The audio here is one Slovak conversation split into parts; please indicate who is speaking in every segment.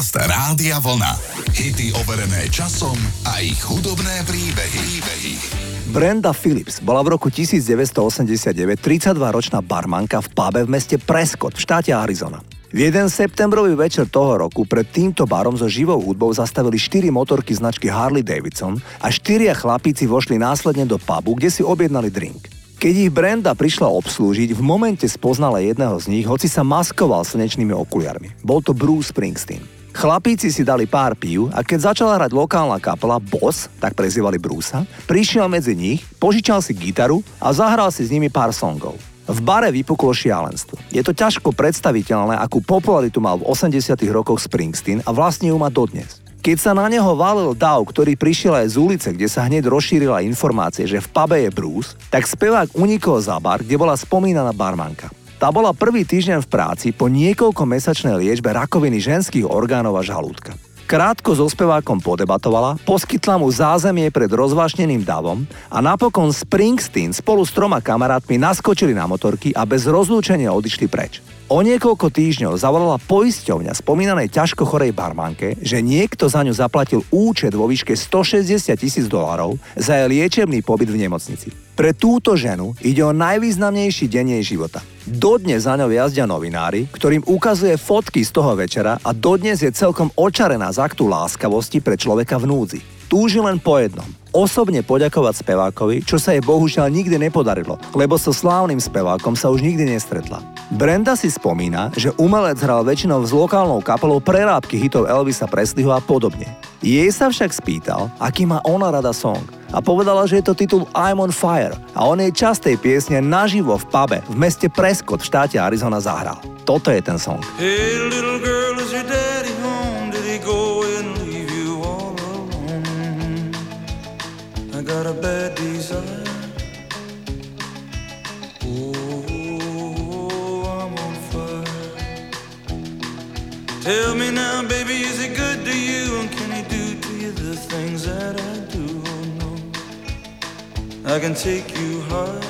Speaker 1: Podcast Rádia Vlna. Hity overené časom a ich hudobné príbehy. príbehy.
Speaker 2: Brenda Phillips bola v roku 1989 32-ročná barmanka v pube v meste Prescott v štáte Arizona. V jeden septembrový večer toho roku pred týmto barom so živou hudbou zastavili 4 motorky značky Harley Davidson a štyria chlapíci vošli následne do pubu, kde si objednali drink. Keď ich Brenda prišla obslúžiť, v momente spoznala jedného z nich, hoci sa maskoval slnečnými okuliarmi. Bol to Bruce Springsteen. Chlapíci si dali pár pív a keď začala hrať lokálna kapela Boss, tak prezývali Brusa, prišiel medzi nich, požičal si gitaru a zahral si s nimi pár songov. V bare vypuklo šialenstvo. Je to ťažko predstaviteľné, akú popularitu mal v 80 rokoch Springsteen a vlastne ju má dodnes. Keď sa na neho valil dav, ktorý prišiel aj z ulice, kde sa hneď rozšírila informácie, že v pube je Bruce, tak spevák unikol za bar, kde bola spomínaná barmanka. Tá bola prvý týždeň v práci po niekoľko mesačnej liečbe rakoviny ženských orgánov a žalúdka. Krátko so spevákom podebatovala, poskytla mu zázemie pred rozvášneným davom a napokon Springsteen spolu s troma kamarátmi naskočili na motorky a bez rozlúčenia odišli preč. O niekoľko týždňov zavolala poisťovňa spomínanej ťažko chorej barmanke, že niekto za ňu zaplatil účet vo výške 160 tisíc dolárov za jej liečebný pobyt v nemocnici. Pre túto ženu ide o najvýznamnejší deň jej života. Dodnes za ňou jazdia novinári, ktorým ukazuje fotky z toho večera a dodnes je celkom očarená z aktu láskavosti pre človeka v núdzi. Túži len po jednom. Osobne poďakovať spevákovi, čo sa jej bohužiaľ nikdy nepodarilo, lebo so slávnym spevákom sa už nikdy nestretla. Brenda si spomína, že umelec hral väčšinou s lokálnou kapelou prerábky hitov Elvisa Presleyho a podobne. Jej sa však spýtal, aký má ona rada song – a povedala, že je to titul I'm on Fire a on jej častej piesne naživo v pube v meste Prescott v štáte Arizona zahral. Toto je ten song. Hey baby, is it good to you? And can he do to you the things that I do oh, unknown? I can take you high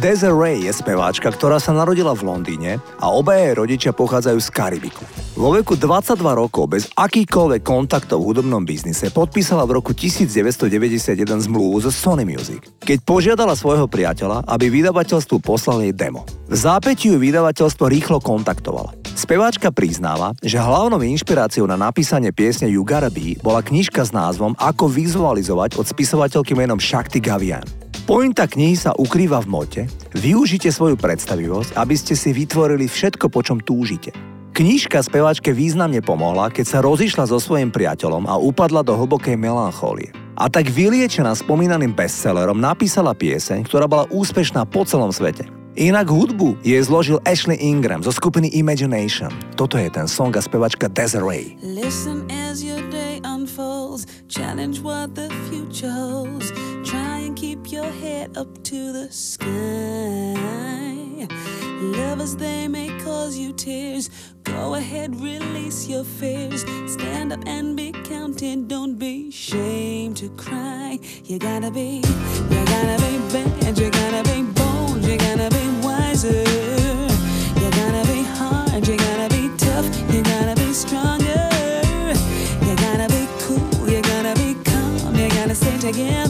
Speaker 2: Desiree je speváčka, ktorá sa narodila v Londýne a obaja jej rodičia pochádzajú z Karibiku. Vo veku 22 rokov bez akýkoľvek kontaktov v hudobnom biznise podpísala v roku 1991 zmluvu so Sony Music, keď požiadala svojho priateľa, aby vydavateľstvu poslal jej demo. V zápäti ju vydavateľstvo rýchlo kontaktovalo. Speváčka priznáva, že hlavnou inšpiráciou na napísanie piesne You Gotta Be bola knižka s názvom Ako vizualizovať od spisovateľky menom Shakti Gavian. Pointa knihy sa ukrýva v mote, využite svoju predstavivosť, aby ste si vytvorili všetko, po čom túžite. Knižka speváčke významne pomohla, keď sa rozišla so svojím priateľom a upadla do hlbokej melanchólie. A tak vyliečená spomínaným bestsellerom napísala pieseň, ktorá bola úspešná po celom svete. Inak hudbu je zložil Ashley Ingram zo skupiny Imagination. Toto je ten song a spevačka Desiree. Listen as your day unfolds, challenge what the future holds. Keep your head up to the sky.
Speaker 3: Lovers, they may cause you tears. Go ahead, release your fears. Stand up and be counted. Don't be ashamed to cry. You gotta be, you gotta be bad. You gotta be bold. You gotta be wiser. You gotta be hard. You gotta be tough. You gotta be stronger. You gotta be cool. You gotta be calm. You gotta stay together.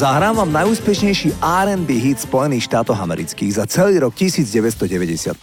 Speaker 2: Zahrám vám najúspešnejší R&B hit Spojených štátoch amerických za celý rok 1995.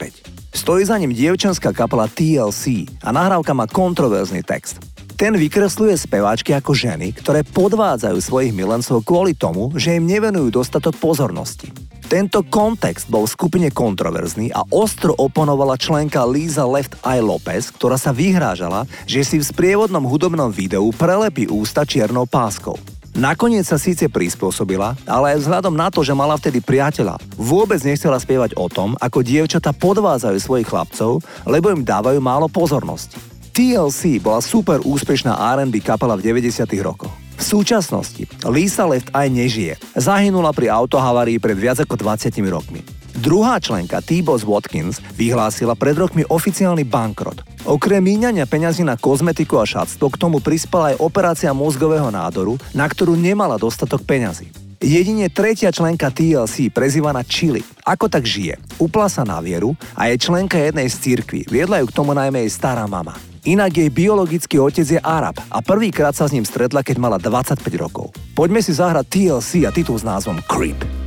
Speaker 2: Stojí za ním dievčenská kapela TLC a nahrávka má kontroverzný text. Ten vykresľuje speváčky ako ženy, ktoré podvádzajú svojich milencov kvôli tomu, že im nevenujú dostatok pozornosti. Tento kontext bol v skupine kontroverzný a ostro oponovala členka Lisa Left Eye Lopez, ktorá sa vyhrážala, že si v sprievodnom hudobnom videu prelepí ústa čiernou páskou. Nakoniec sa síce prispôsobila, ale aj vzhľadom na to, že mala vtedy priateľa, vôbec nechcela spievať o tom, ako dievčata podvádzajú svojich chlapcov, lebo im dávajú málo pozornosti. TLC bola super úspešná R&B kapela v 90 rokoch. V súčasnosti Lisa Left Eye nežije. Zahynula pri autohavárii pred viac ako 20 rokmi. Druhá členka T-Boss Watkins vyhlásila pred rokmi oficiálny bankrot. Okrem míňania peňazí na kozmetiku a šatstvo k tomu prispela aj operácia mozgového nádoru, na ktorú nemala dostatok peňazí. Jedine tretia členka TLC, prezývaná Chili, ako tak žije. Upla sa na vieru a je členka jednej z církví. Viedla ju k tomu najmä jej stará mama. Inak jej biologický otec je Arab a prvýkrát sa s ním stretla, keď mala 25 rokov. Poďme si zahrať TLC a titul s názvom Creep.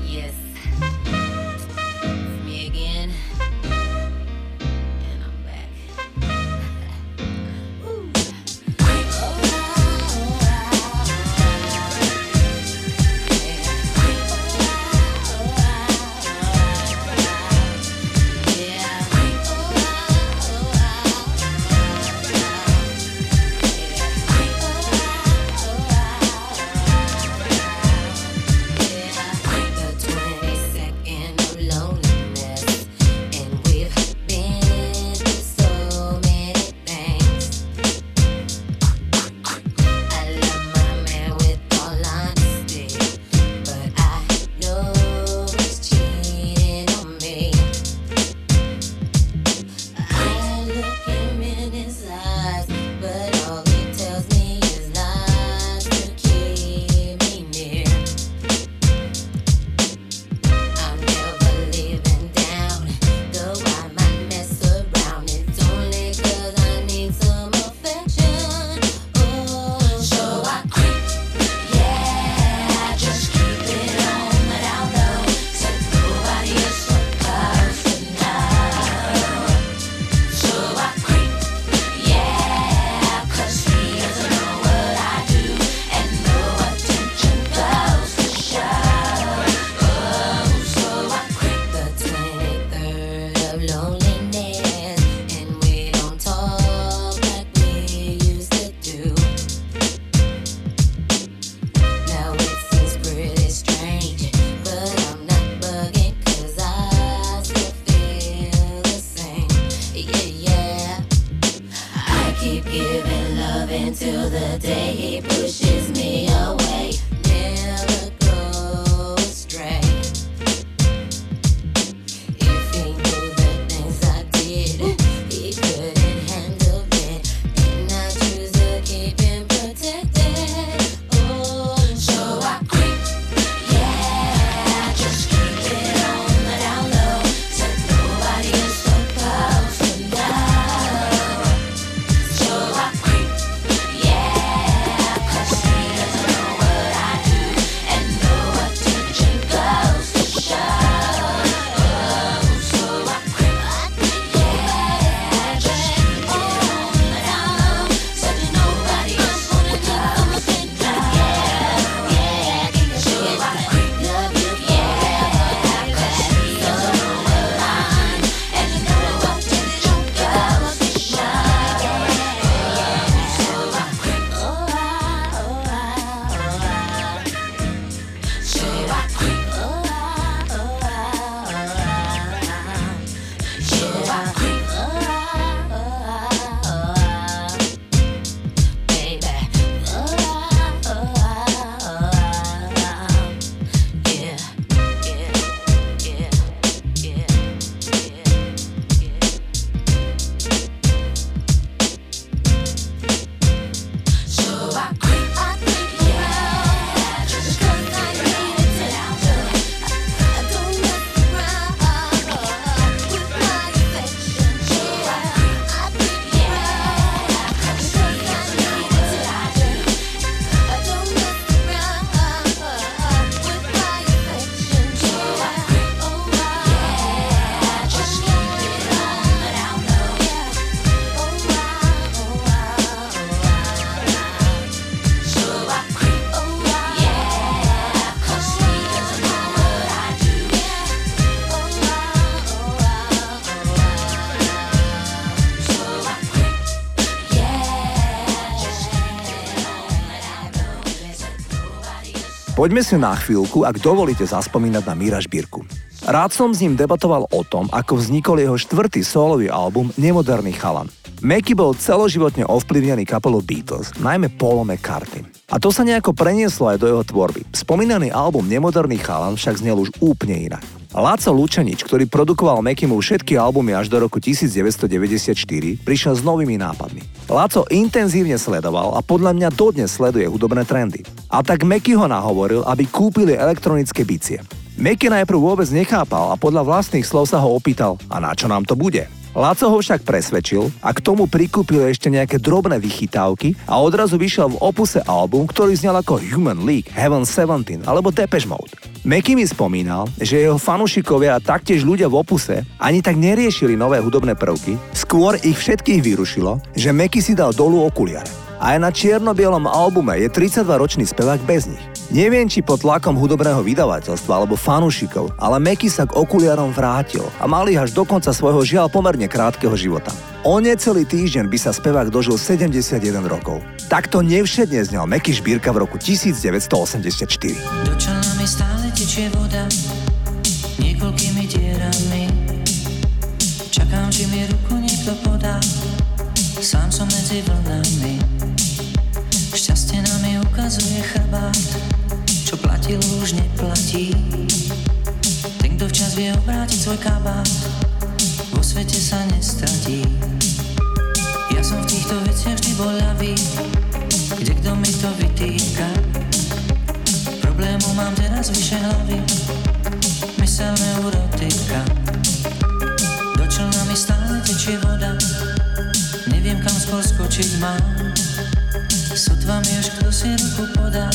Speaker 2: Poďme si na chvíľku, ak dovolíte zaspomínať na Míra Žbírku. Rád som s ním debatoval o tom, ako vznikol jeho štvrtý solový album Nemoderný chalan. Mackey bol celoživotne ovplyvnený kapelou Beatles, najmä Paulom McCartney. A to sa nejako prenieslo aj do jeho tvorby. Spomínaný album Nemoderný chalan však znel už úplne inak. Láco Lučanič, ktorý produkoval Mekimu všetky albumy až do roku 1994, prišiel s novými nápadmi. Láco intenzívne sledoval a podľa mňa dodnes sleduje hudobné trendy. A tak Meky ho nahovoril, aby kúpili elektronické bicie. Meky najprv vôbec nechápal a podľa vlastných slov sa ho opýtal, a na čo nám to bude? Laco ho však presvedčil a k tomu prikúpil ešte nejaké drobné vychytávky a odrazu vyšiel v opuse album, ktorý znel ako Human League, Heaven 17 alebo Depeche Mode. Meky mi spomínal, že jeho fanúšikovia a taktiež ľudia v opuse ani tak neriešili nové hudobné prvky, skôr ich všetkých vyrušilo, že Meky si dal dolu okuliare. Aj na čierno-bielom albume je 32-ročný spevák bez nich. Neviem, či pod tlakom hudobného vydavateľstva alebo fanúšikov, ale Meky sa k okuliarom vrátil a mal ich až do konca svojho žiaľ pomerne krátkeho života. O necelý týždeň by sa spevák dožil 71 rokov. Takto nevšedne znel Meky Šbírka v roku 1984.
Speaker 4: Do mi stále tečie voda Niekoľkými dierami Čakám, či mi ruku niekto podá Sám som medzi vlnami Šťastie nám ukazuje chrbát Čo platilo už neplatí. Ten, kto včas vie obrátiť svoj kabát Vo svete sa nestratí. Ja som v týchto veciach vždy bol ľavý Kde kto mi to vytýka. Problému mám teraz vyše hlavy Mysel neurotika. Do člna mi stále tečie voda Neviem kam skôr skočiť mám. Sotva mi už kto si ruku podá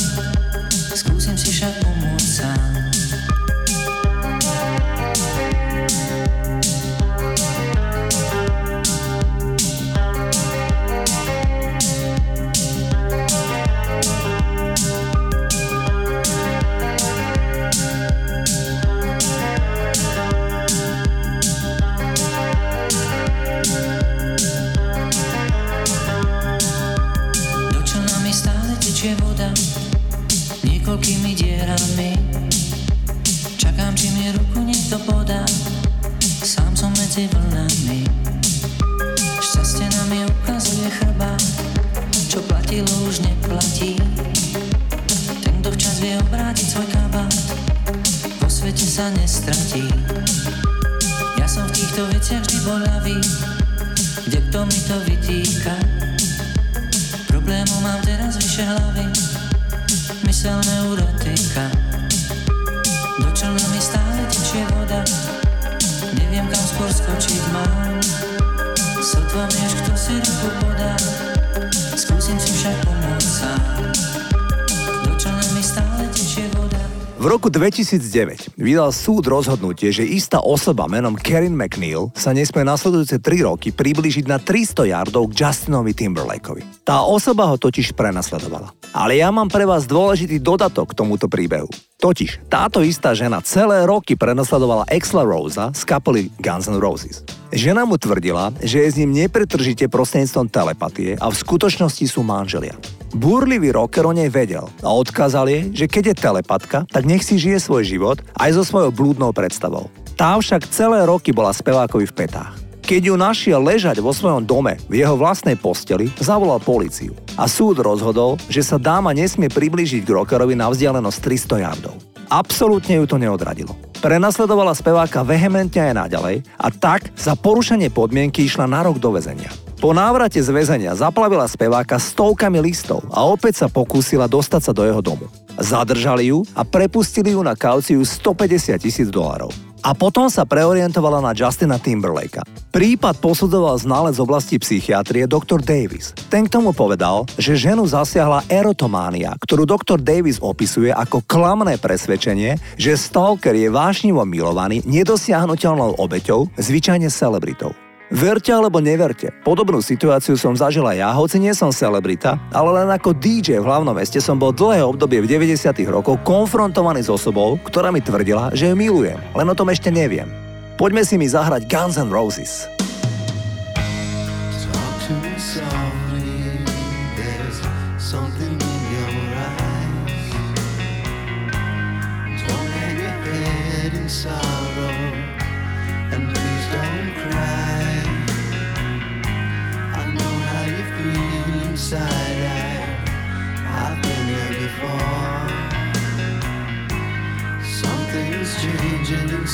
Speaker 2: 2009 vydal súd rozhodnutie, že istá osoba menom Karen McNeil sa nesmie nasledujúce 3 roky priblížiť na 300 yardov k Justinovi Timberlakeovi. Tá osoba ho totiž prenasledovala. Ale ja mám pre vás dôležitý dodatok k tomuto príbehu. Totiž táto istá žena celé roky prenasledovala Exla Rosa z kapely Guns N' Roses. Žena mu tvrdila, že je s ním nepretržite prostredníctvom telepatie a v skutočnosti sú manželia. Búrlivý rocker o nej vedel a odkázal jej, že keď je telepatka, tak nech si žije svoj život aj so svojou blúdnou predstavou. Tá však celé roky bola spevákovi v petách. Keď ju našiel ležať vo svojom dome v jeho vlastnej posteli, zavolal políciu. A súd rozhodol, že sa dáma nesmie priblížiť k rockerovi na vzdialenosť 300 yardov. Absolútne ju to neodradilo. Prenasledovala speváka vehementne aj naďalej a tak za porušenie podmienky išla na rok do väzenia. Po návrate z väzenia zaplavila speváka stovkami listov a opäť sa pokúsila dostať sa do jeho domu. Zadržali ju a prepustili ju na kauciu 150 tisíc dolárov. A potom sa preorientovala na Justina Timberlakea. Prípad posudzoval znalec z oblasti psychiatrie dr. Davis. Ten k tomu povedal, že ženu zasiahla erotománia, ktorú dr. Davis opisuje ako klamné presvedčenie, že stalker je vášnivo milovaný nedosiahnutelnou obeťou, zvyčajne celebritou. Verte alebo neverte, podobnú situáciu som zažila ja, hoci nie som celebrita, ale len ako DJ v hlavnom meste som bol dlhé obdobie v 90 rokoch konfrontovaný s osobou, ktorá mi tvrdila, že ju milujem, len o tom ešte neviem. Poďme si mi zahrať Guns N' Roses.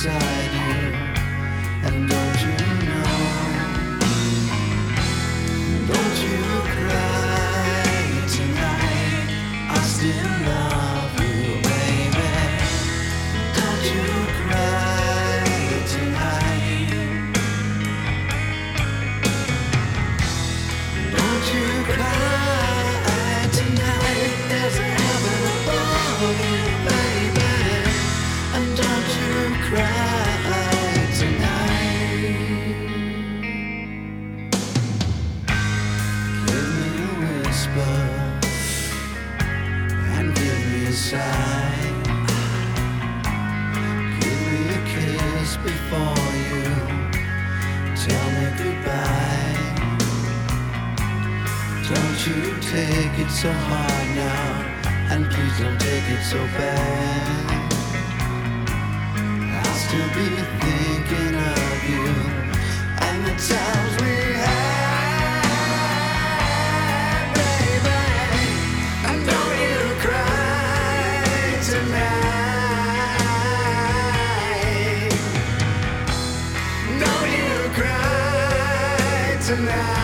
Speaker 5: Inside give me a kiss before you tell me goodbye. Don't you take it so hard now, and please don't take it so bad. I'll still be thinking of you and the times tonight.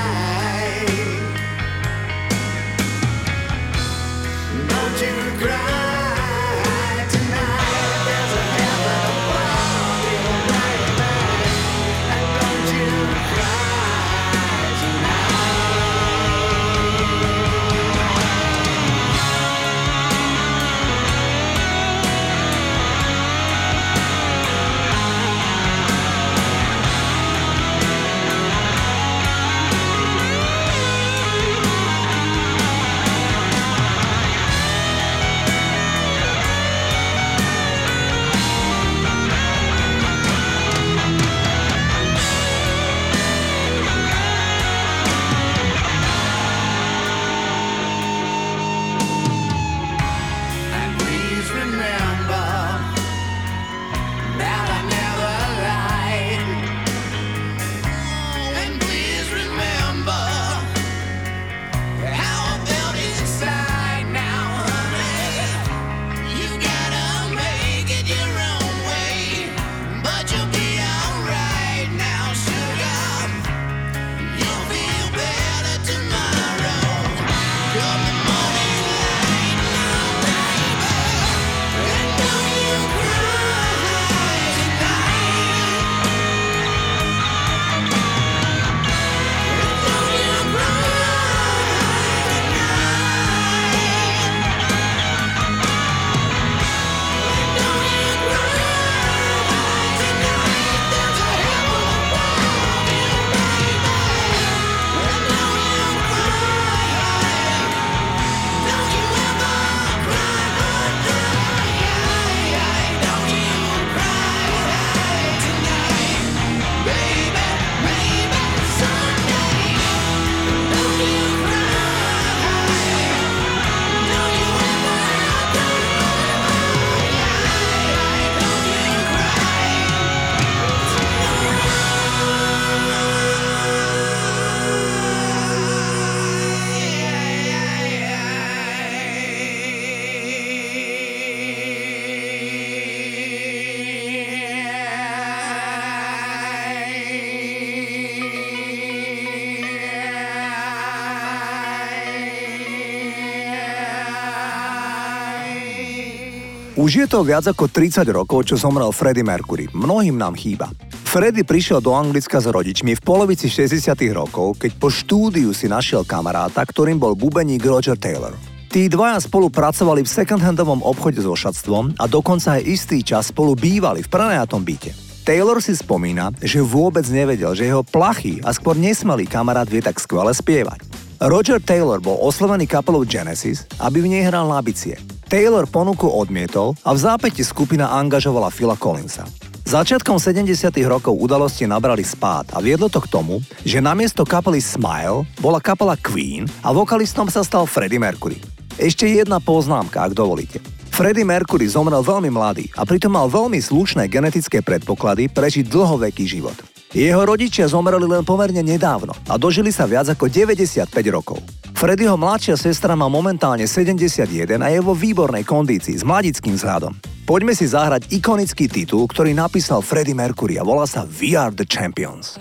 Speaker 2: Už je to viac ako 30 rokov, čo zomrel Freddie Mercury. Mnohým nám chýba. Freddie prišiel do Anglicka s rodičmi v polovici 60 rokov, keď po štúdiu si našiel kamaráta, ktorým bol bubeník Roger Taylor. Tí dvaja spolu pracovali v second-handovom obchode s ošatstvom a dokonca aj istý čas spolu bývali v prenajatom byte. Taylor si spomína, že vôbec nevedel, že jeho plachý a skôr nesmelý kamarát vie tak skvele spievať. Roger Taylor bol oslovený kapelou Genesis, aby v nej hral na bicie. Taylor ponuku odmietol a v zápäti skupina angažovala Phila Collinsa. Začiatkom 70. rokov udalosti nabrali spád a viedlo to k tomu, že namiesto kapely Smile bola kapela Queen a vokalistom sa stal Freddie Mercury. Ešte jedna poznámka, ak dovolíte. Freddie Mercury zomrel veľmi mladý a pritom mal veľmi slušné genetické predpoklady prežiť dlhoveký život. Jeho rodičia zomreli len pomerne nedávno a dožili sa viac ako 95 rokov. Freddyho mladšia sestra má momentálne 71 a je vo výbornej kondícii s mladickým vzhľadom. Poďme si zahrať ikonický titul, ktorý napísal Freddie Mercury a volá sa We Are The Champions.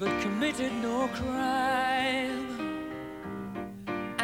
Speaker 3: But committed no crime.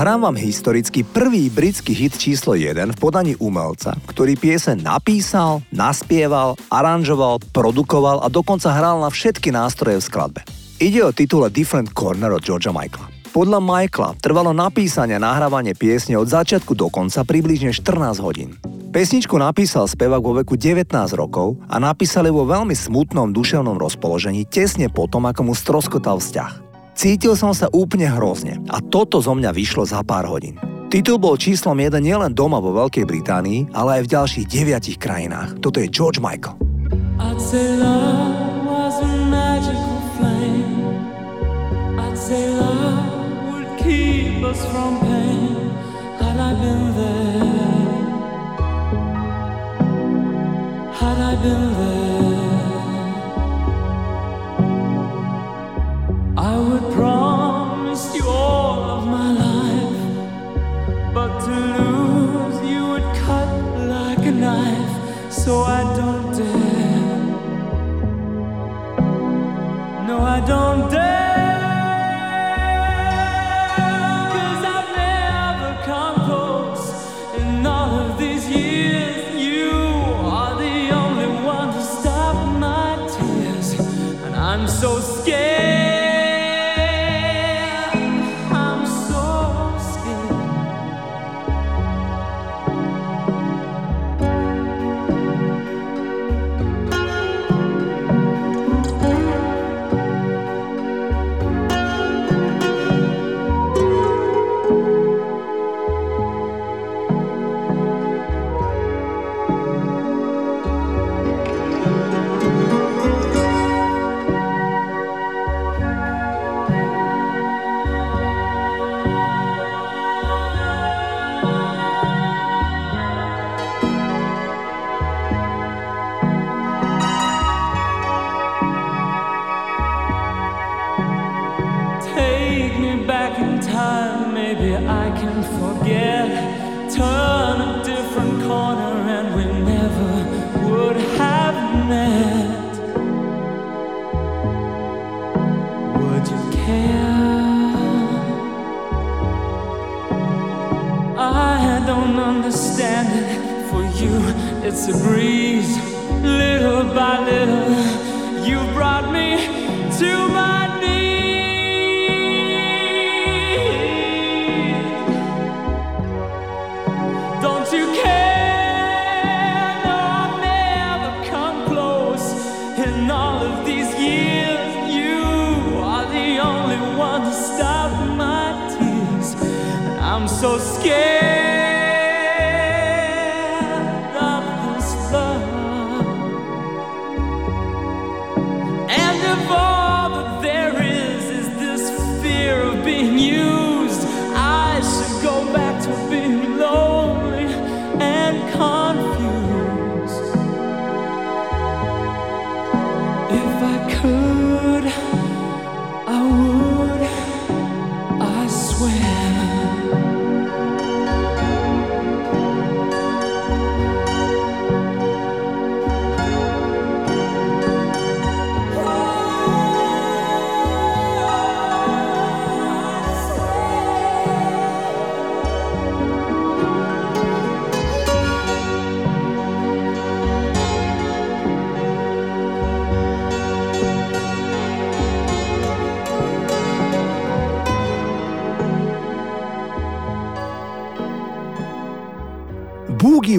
Speaker 2: Zahrám vám historicky prvý britský hit číslo 1 v podaní umelca, ktorý piese napísal, naspieval, aranžoval, produkoval a dokonca hral na všetky nástroje v skladbe. Ide o titule Different Corner od Georgia Michaela. Podľa Michaela trvalo napísanie a nahrávanie piesne od začiatku do konca približne 14 hodín. Pesničku napísal spevák vo veku 19 rokov a napísali vo veľmi smutnom duševnom rozpoložení tesne potom, ako mu stroskotal vzťah. Cítil som sa úplne hrozne a toto zo mňa vyšlo za pár hodín. Titul bol číslom 1 nielen doma vo Veľkej Británii, ale aj v ďalších deviatich krajinách. Toto je George Michael.
Speaker 3: I'd say love was a magical flame. I'd say love would keep us from pain. Had I been there, had I been there, I would promise you all of my life, but to lose you would cut like a knife. So I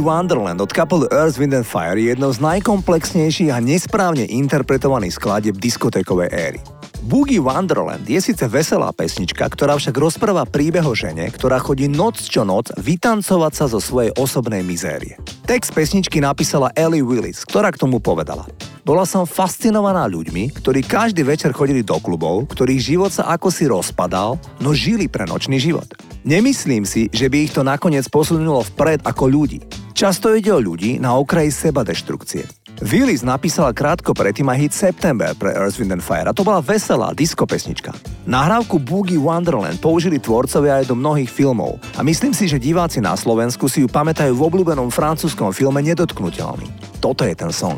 Speaker 2: Wonderland od kapely Earth, Wind and Fire je jednou z najkomplexnejších a nesprávne interpretovaných skladieb diskotékovej éry. Boogie Wonderland je síce veselá pesnička, ktorá však rozpráva príbeh o žene, ktorá chodí noc čo noc vytancovať sa zo svojej osobnej mizérie. Text pesničky napísala Ellie Willis, ktorá k tomu povedala. Bola som fascinovaná ľuďmi, ktorí každý večer chodili do klubov, ktorých život sa ako si rozpadal, no žili pre nočný život. Nemyslím si, že by ich to nakoniec posunulo vpred ako ľudí. Často ide o ľudí na okraji seba deštrukcie. Willis napísala krátko predtým aj hit September pre Earth, Wind and Fire a to bola veselá disco pesnička. Nahrávku Boogie Wonderland použili tvorcovia aj do mnohých filmov a myslím si, že diváci na Slovensku si ju pamätajú v obľúbenom francúzskom filme Nedotknutelný. Toto je ten song.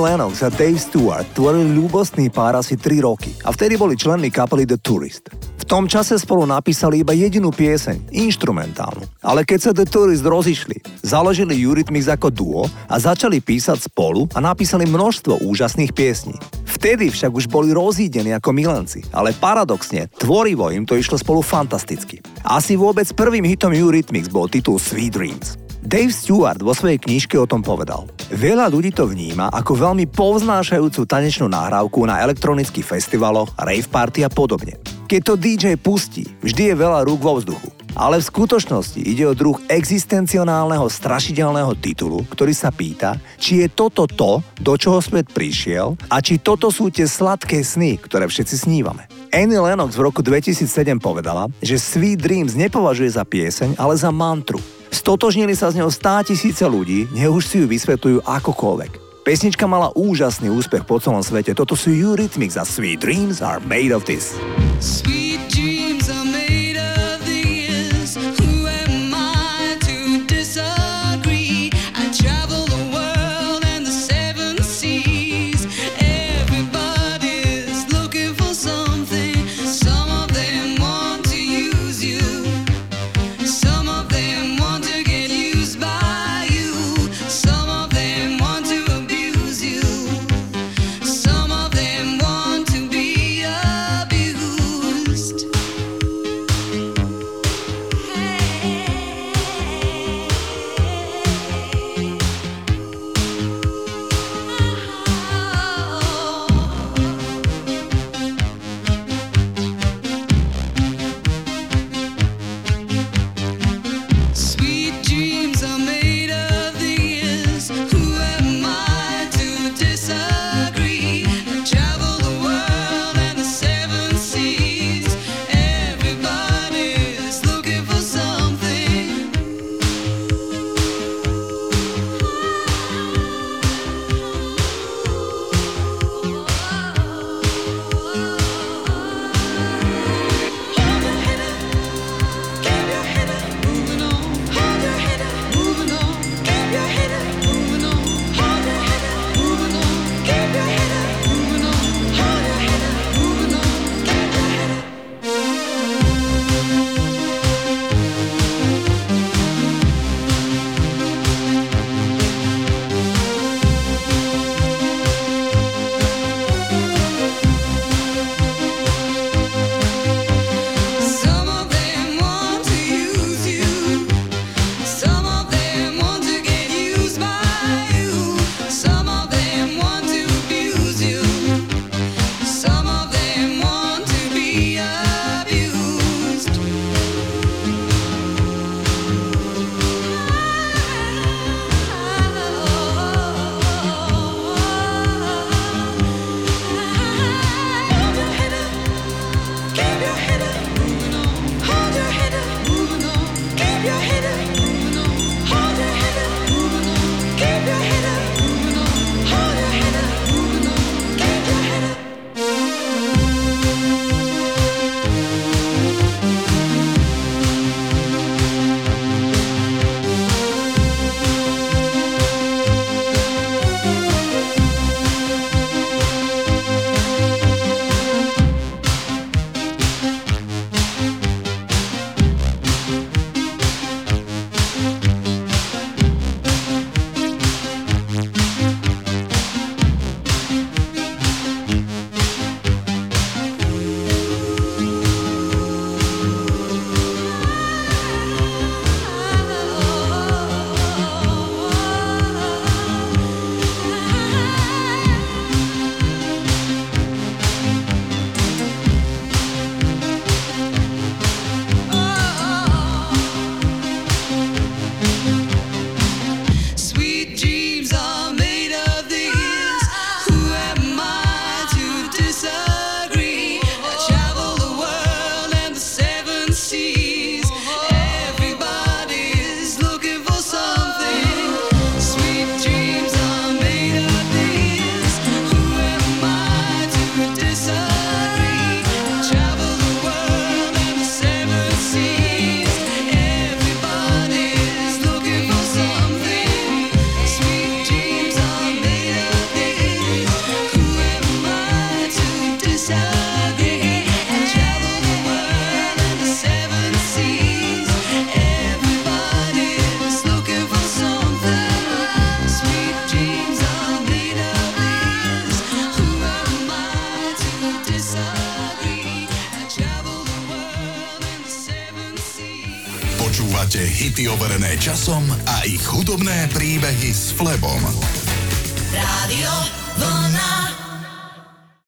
Speaker 2: Lennox a Dave Stewart tvorili ľúbostný pár asi 3 roky a vtedy boli členmi kapely The Tourist. V tom čase spolu napísali iba jedinú pieseň, instrumentálnu. Ale keď sa The Tourist rozišli, založili Eurythmics ako duo a začali písať spolu a napísali množstvo úžasných piesní. Vtedy však už boli rozídení ako milenci, ale paradoxne, tvorivo im to išlo spolu fantasticky. Asi vôbec prvým hitom Eurythmics bol titul Sweet Dreams. Dave Stewart vo svojej knižke o tom povedal. Veľa ľudí to vníma ako veľmi povznášajúcu tanečnú nahrávku na elektronických festivaloch, rave party a podobne. Keď to DJ pustí, vždy je veľa rúk vo vzduchu. Ale v skutočnosti ide o druh existencionálneho strašidelného titulu, ktorý sa pýta, či je toto to, do čoho svet prišiel a či toto sú tie sladké sny, ktoré všetci snívame. Annie Lennox v roku 2007 povedala, že Sweet Dreams nepovažuje za pieseň, ale za mantru. Stotožnili sa s ňou 100 tisíce ľudí, nech už si ju vysvetľujú akokoľvek. Pesnička mala úžasný úspech po celom svete. Toto sú Eurythmics a Sweet Dreams are made of this.
Speaker 6: Sweet dreams